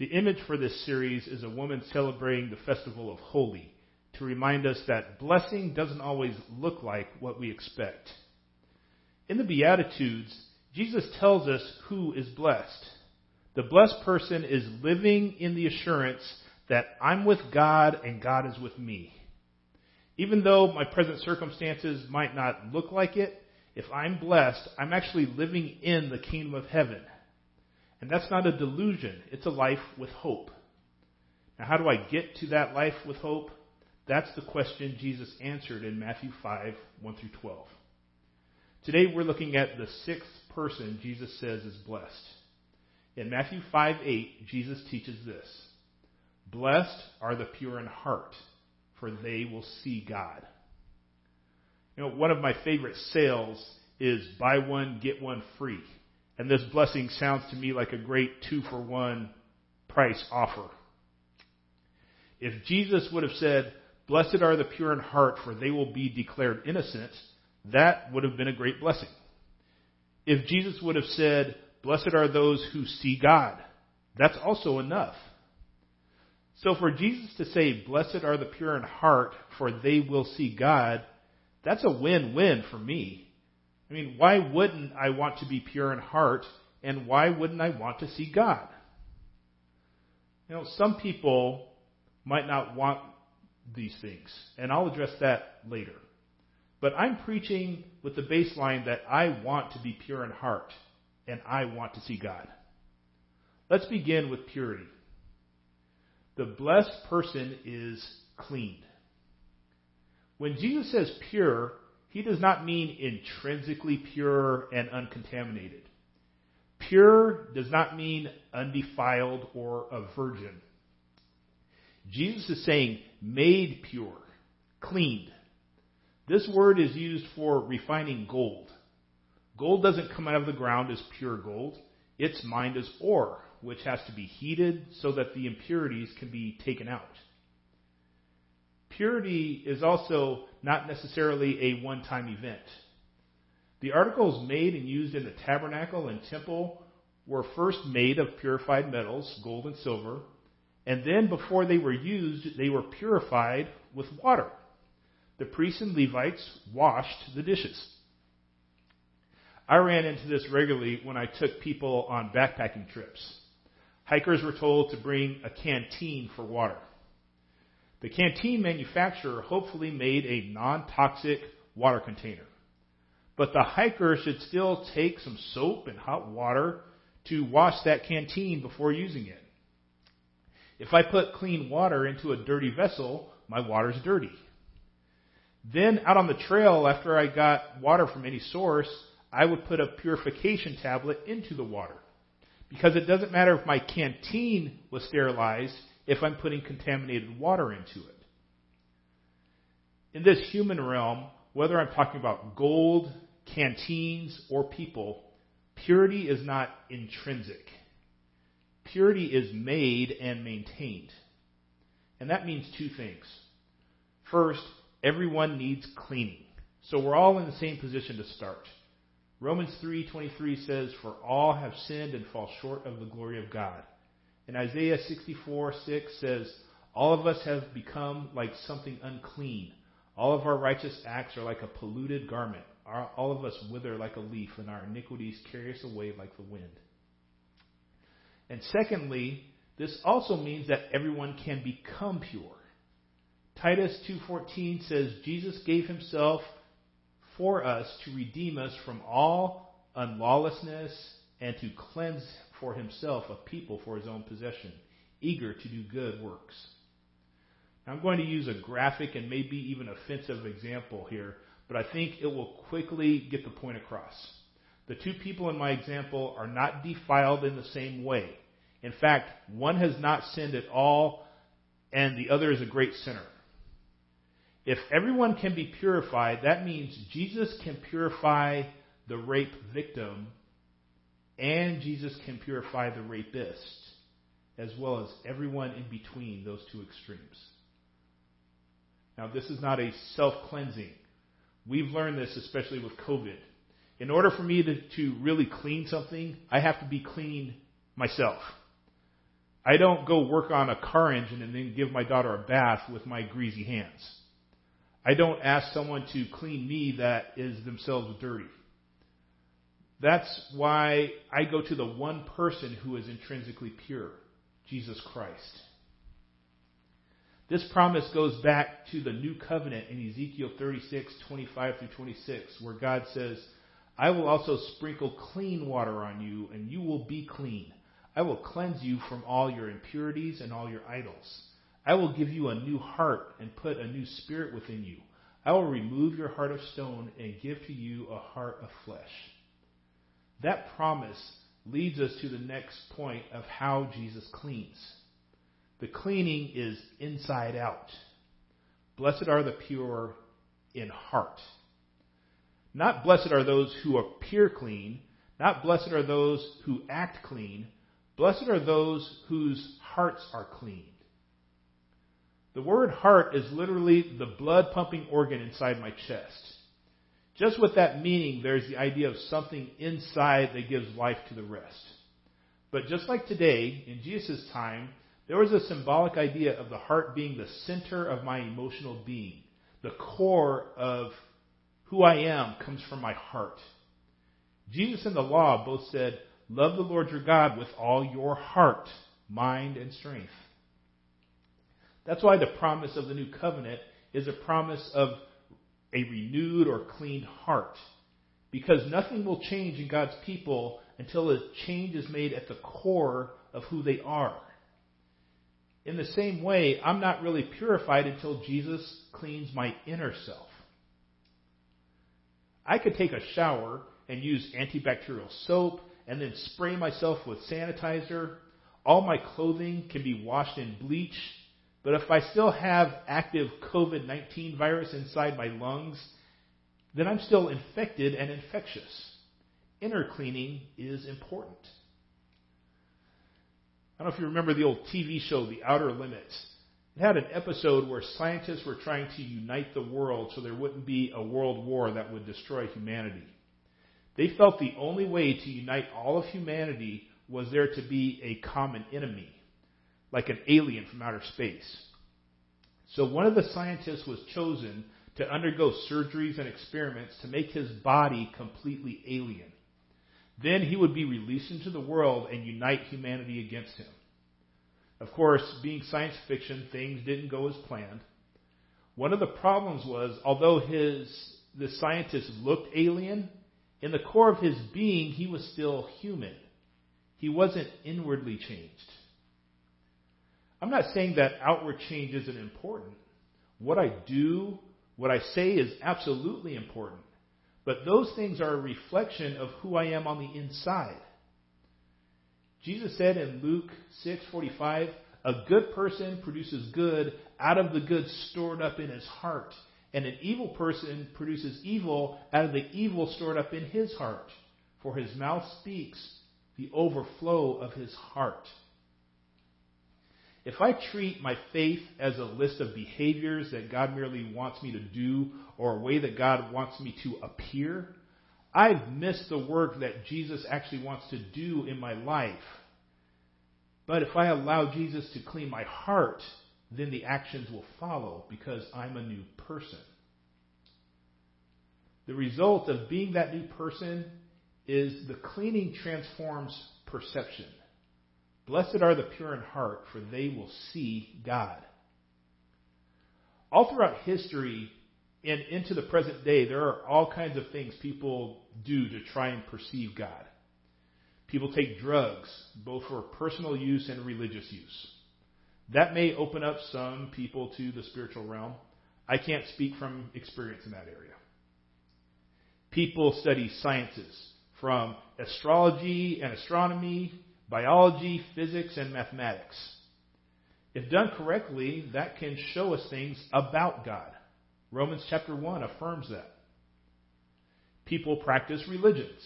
The image for this series is a woman celebrating the festival of Holi to remind us that blessing doesn't always look like what we expect. In the Beatitudes, Jesus tells us who is blessed. The blessed person is living in the assurance that I'm with God and God is with me. Even though my present circumstances might not look like it, if I'm blessed, I'm actually living in the kingdom of heaven. And that's not a delusion, it's a life with hope. Now, how do I get to that life with hope? That's the question Jesus answered in Matthew 5 1 through 12. Today we're looking at the sixth person Jesus says is blessed. In Matthew 5 8, Jesus teaches this Blessed are the pure in heart, for they will see God. You know, one of my favorite sales is buy one, get one free. And this blessing sounds to me like a great two for one price offer. If Jesus would have said, Blessed are the pure in heart, for they will be declared innocent, that would have been a great blessing. If Jesus would have said, Blessed are those who see God, that's also enough. So for Jesus to say, Blessed are the pure in heart, for they will see God, that's a win-win for me. I mean, why wouldn't I want to be pure in heart and why wouldn't I want to see God? You know, some people might not want these things, and I'll address that later. But I'm preaching with the baseline that I want to be pure in heart and I want to see God. Let's begin with purity. The blessed person is cleaned. When Jesus says pure, he does not mean intrinsically pure and uncontaminated. Pure does not mean undefiled or a virgin. Jesus is saying made pure, cleaned. This word is used for refining gold. Gold doesn't come out of the ground as pure gold. It's mined as ore, which has to be heated so that the impurities can be taken out. Purity is also not necessarily a one-time event. The articles made and used in the tabernacle and temple were first made of purified metals, gold and silver, and then before they were used, they were purified with water. The priests and Levites washed the dishes. I ran into this regularly when I took people on backpacking trips. Hikers were told to bring a canteen for water. The canteen manufacturer hopefully made a non-toxic water container. But the hiker should still take some soap and hot water to wash that canteen before using it. If I put clean water into a dirty vessel, my water's dirty. Then out on the trail, after I got water from any source, I would put a purification tablet into the water. Because it doesn't matter if my canteen was sterilized if I'm putting contaminated water into it. In this human realm, whether I'm talking about gold, canteens, or people, purity is not intrinsic. Purity is made and maintained. And that means two things. First, everyone needs cleaning. So we're all in the same position to start. Romans 3:23 says, "For all have sinned and fall short of the glory of God." And Isaiah 64 6 says, All of us have become like something unclean. All of our righteous acts are like a polluted garment. All of us wither like a leaf, and our iniquities carry us away like the wind. And secondly, this also means that everyone can become pure. Titus 2:14 says Jesus gave himself for us to redeem us from all unlawlessness and to cleanse for himself a people for his own possession, eager to do good works. Now, I'm going to use a graphic and maybe even offensive example here, but I think it will quickly get the point across. The two people in my example are not defiled in the same way. In fact, one has not sinned at all, and the other is a great sinner. If everyone can be purified, that means Jesus can purify the rape victim and Jesus can purify the rapist, as well as everyone in between those two extremes. Now, this is not a self cleansing. We've learned this, especially with COVID. In order for me to, to really clean something, I have to be clean myself. I don't go work on a car engine and then give my daughter a bath with my greasy hands. I don't ask someone to clean me that is themselves dirty. That's why I go to the one person who is intrinsically pure, Jesus Christ. This promise goes back to the new covenant in Ezekiel 36, 25 through 26, where God says, I will also sprinkle clean water on you, and you will be clean. I will cleanse you from all your impurities and all your idols. I will give you a new heart and put a new spirit within you. I will remove your heart of stone and give to you a heart of flesh. That promise leads us to the next point of how Jesus cleans. The cleaning is inside out. Blessed are the pure in heart. Not blessed are those who appear clean. Not blessed are those who act clean. Blessed are those whose hearts are clean. The word heart is literally the blood pumping organ inside my chest. Just with that meaning, there's the idea of something inside that gives life to the rest. But just like today, in Jesus' time, there was a symbolic idea of the heart being the center of my emotional being. The core of who I am comes from my heart. Jesus and the law both said, Love the Lord your God with all your heart, mind, and strength. That's why the promise of the new covenant is a promise of a renewed or cleaned heart. Because nothing will change in God's people until a change is made at the core of who they are. In the same way, I'm not really purified until Jesus cleans my inner self. I could take a shower and use antibacterial soap and then spray myself with sanitizer. All my clothing can be washed in bleach. But if I still have active COVID 19 virus inside my lungs, then I'm still infected and infectious. Inner cleaning is important. I don't know if you remember the old TV show, The Outer Limits. It had an episode where scientists were trying to unite the world so there wouldn't be a world war that would destroy humanity. They felt the only way to unite all of humanity was there to be a common enemy, like an alien from outer space. So one of the scientists was chosen to undergo surgeries and experiments to make his body completely alien. Then he would be released into the world and unite humanity against him. Of course, being science fiction, things didn't go as planned. One of the problems was, although his the scientist looked alien, in the core of his being he was still human. He wasn't inwardly changed. I'm not saying that outward change isn't important. What I do, what I say is absolutely important. But those things are a reflection of who I am on the inside. Jesus said in Luke 6:45, "A good person produces good out of the good stored up in his heart, and an evil person produces evil out of the evil stored up in his heart, for his mouth speaks the overflow of his heart." If I treat my faith as a list of behaviors that God merely wants me to do or a way that God wants me to appear, I've missed the work that Jesus actually wants to do in my life. But if I allow Jesus to clean my heart, then the actions will follow because I'm a new person. The result of being that new person is the cleaning transforms perception. Blessed are the pure in heart, for they will see God. All throughout history and into the present day, there are all kinds of things people do to try and perceive God. People take drugs, both for personal use and religious use. That may open up some people to the spiritual realm. I can't speak from experience in that area. People study sciences, from astrology and astronomy biology, physics, and mathematics. If done correctly, that can show us things about God. Romans chapter 1 affirms that. People practice religions.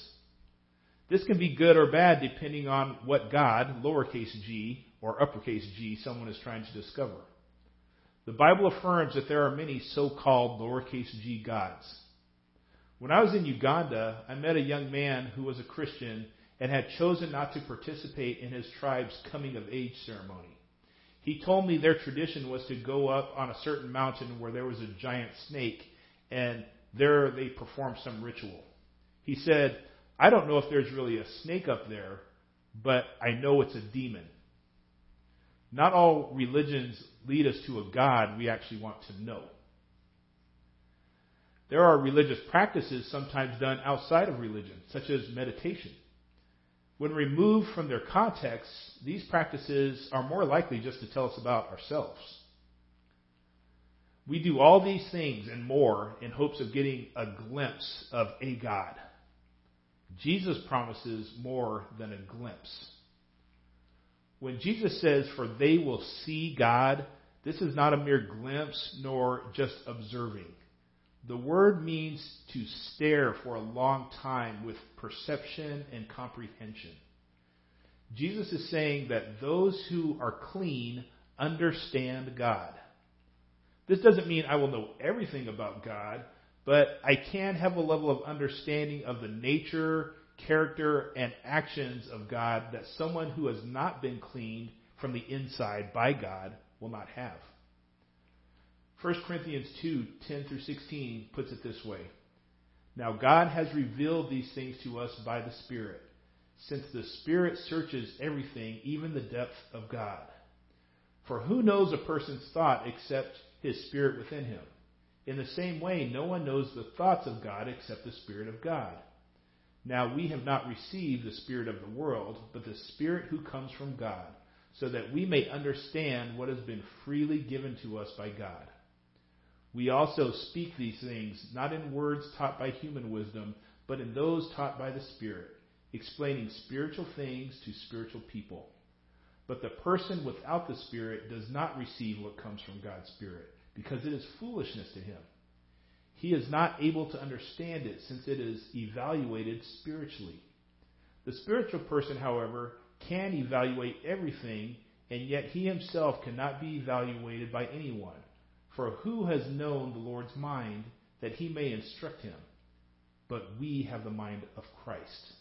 This can be good or bad depending on what God, lowercase g, or uppercase g, someone is trying to discover. The Bible affirms that there are many so-called lowercase g gods. When I was in Uganda, I met a young man who was a Christian and had chosen not to participate in his tribe's coming of age ceremony. He told me their tradition was to go up on a certain mountain where there was a giant snake, and there they performed some ritual. He said, I don't know if there's really a snake up there, but I know it's a demon. Not all religions lead us to a God we actually want to know. There are religious practices sometimes done outside of religion, such as meditation. When removed from their context, these practices are more likely just to tell us about ourselves. We do all these things and more in hopes of getting a glimpse of a God. Jesus promises more than a glimpse. When Jesus says, For they will see God, this is not a mere glimpse nor just observing. The word means to stare for a long time with perception and comprehension. Jesus is saying that those who are clean understand God. This doesn't mean I will know everything about God, but I can have a level of understanding of the nature, character, and actions of God that someone who has not been cleaned from the inside by God will not have. 1 Corinthians 2 10 through 16 puts it this way Now God has revealed these things to us by the Spirit, since the Spirit searches everything, even the depth of God. For who knows a person's thought except his spirit within him? In the same way, no one knows the thoughts of God except the Spirit of God. Now we have not received the Spirit of the world, but the Spirit who comes from God, so that we may understand what has been freely given to us by God. We also speak these things not in words taught by human wisdom, but in those taught by the Spirit, explaining spiritual things to spiritual people. But the person without the Spirit does not receive what comes from God's Spirit, because it is foolishness to him. He is not able to understand it, since it is evaluated spiritually. The spiritual person, however, can evaluate everything, and yet he himself cannot be evaluated by anyone. For who has known the Lord's mind that he may instruct him? But we have the mind of Christ.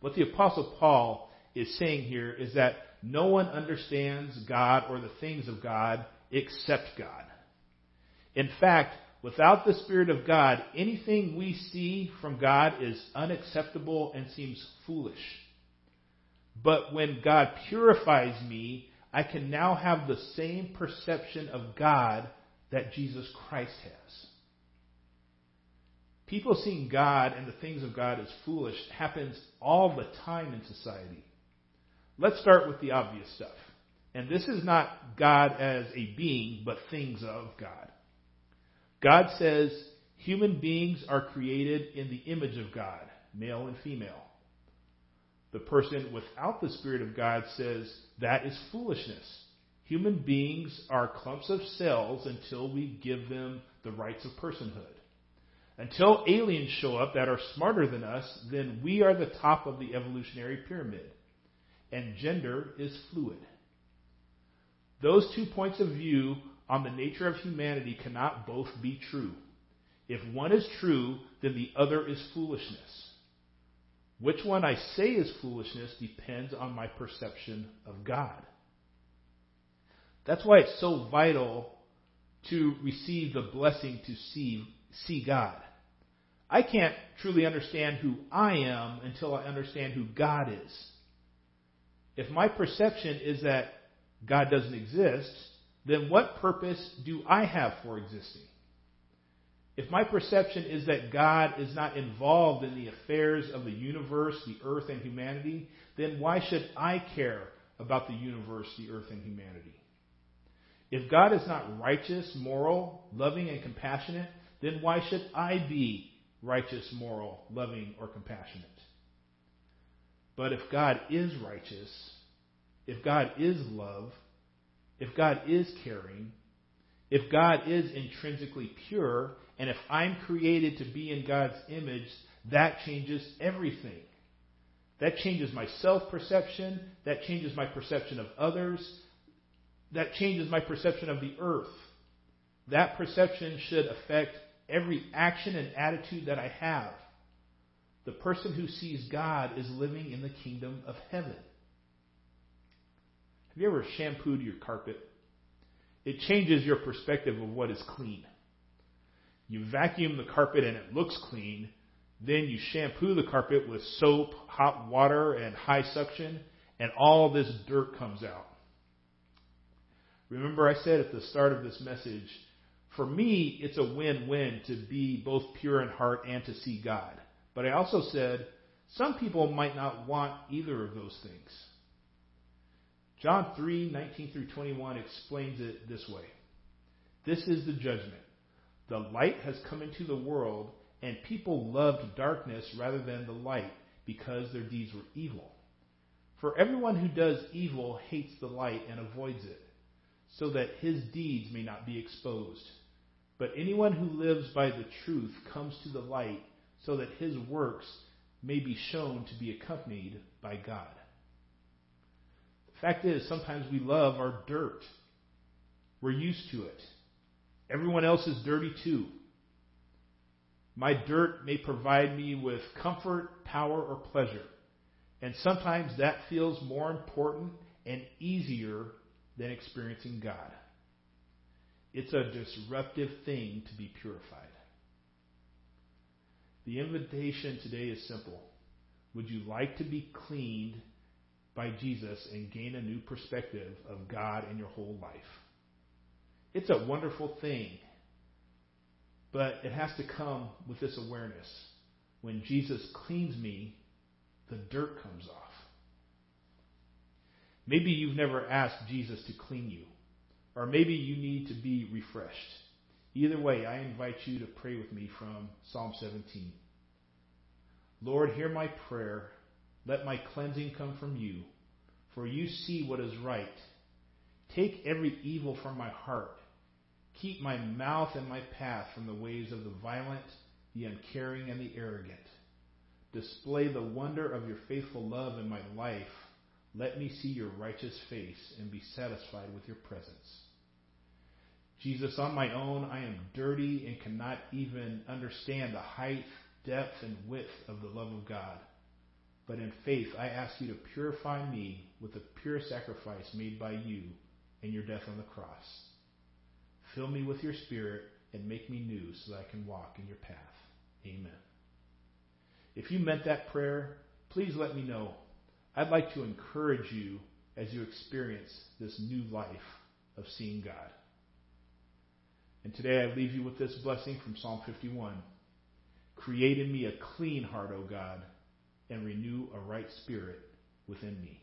What the Apostle Paul is saying here is that no one understands God or the things of God except God. In fact, without the Spirit of God, anything we see from God is unacceptable and seems foolish. But when God purifies me, I can now have the same perception of God that Jesus Christ has. People seeing God and the things of God as foolish happens all the time in society. Let's start with the obvious stuff. And this is not God as a being, but things of God. God says human beings are created in the image of God, male and female. The person without the Spirit of God says that is foolishness. Human beings are clumps of cells until we give them the rights of personhood. Until aliens show up that are smarter than us, then we are the top of the evolutionary pyramid. And gender is fluid. Those two points of view on the nature of humanity cannot both be true. If one is true, then the other is foolishness. Which one I say is foolishness depends on my perception of God. That's why it's so vital to receive the blessing to see, see God. I can't truly understand who I am until I understand who God is. If my perception is that God doesn't exist, then what purpose do I have for existing? If my perception is that God is not involved in the affairs of the universe, the earth, and humanity, then why should I care about the universe, the earth, and humanity? If God is not righteous, moral, loving, and compassionate, then why should I be righteous, moral, loving, or compassionate? But if God is righteous, if God is love, if God is caring, if God is intrinsically pure, and if I'm created to be in God's image, that changes everything. That changes my self perception. That changes my perception of others. That changes my perception of the earth. That perception should affect every action and attitude that I have. The person who sees God is living in the kingdom of heaven. Have you ever shampooed your carpet? It changes your perspective of what is clean. You vacuum the carpet and it looks clean. Then you shampoo the carpet with soap, hot water, and high suction, and all this dirt comes out. Remember, I said at the start of this message, for me, it's a win win to be both pure in heart and to see God. But I also said, some people might not want either of those things. John 3 19 through 21 explains it this way This is the judgment. The light has come into the world, and people loved darkness rather than the light because their deeds were evil. For everyone who does evil hates the light and avoids it, so that his deeds may not be exposed. But anyone who lives by the truth comes to the light, so that his works may be shown to be accompanied by God. The fact is, sometimes we love our dirt. We're used to it. Everyone else is dirty too. My dirt may provide me with comfort, power, or pleasure. And sometimes that feels more important and easier than experiencing God. It's a disruptive thing to be purified. The invitation today is simple. Would you like to be cleaned by Jesus and gain a new perspective of God in your whole life? It's a wonderful thing, but it has to come with this awareness. When Jesus cleans me, the dirt comes off. Maybe you've never asked Jesus to clean you, or maybe you need to be refreshed. Either way, I invite you to pray with me from Psalm 17. Lord, hear my prayer. Let my cleansing come from you, for you see what is right. Take every evil from my heart. Keep my mouth and my path from the ways of the violent, the uncaring, and the arrogant. Display the wonder of your faithful love in my life let me see your righteous face and be satisfied with your presence. Jesus, on my own, I am dirty and cannot even understand the height, depth, and width of the love of God. But in faith, I ask you to purify me with the pure sacrifice made by you and your death on the cross. Fill me with your spirit and make me new so that I can walk in your path. Amen. If you meant that prayer, please let me know. I'd like to encourage you as you experience this new life of seeing God. And today I leave you with this blessing from Psalm 51. Create in me a clean heart, O God, and renew a right spirit within me.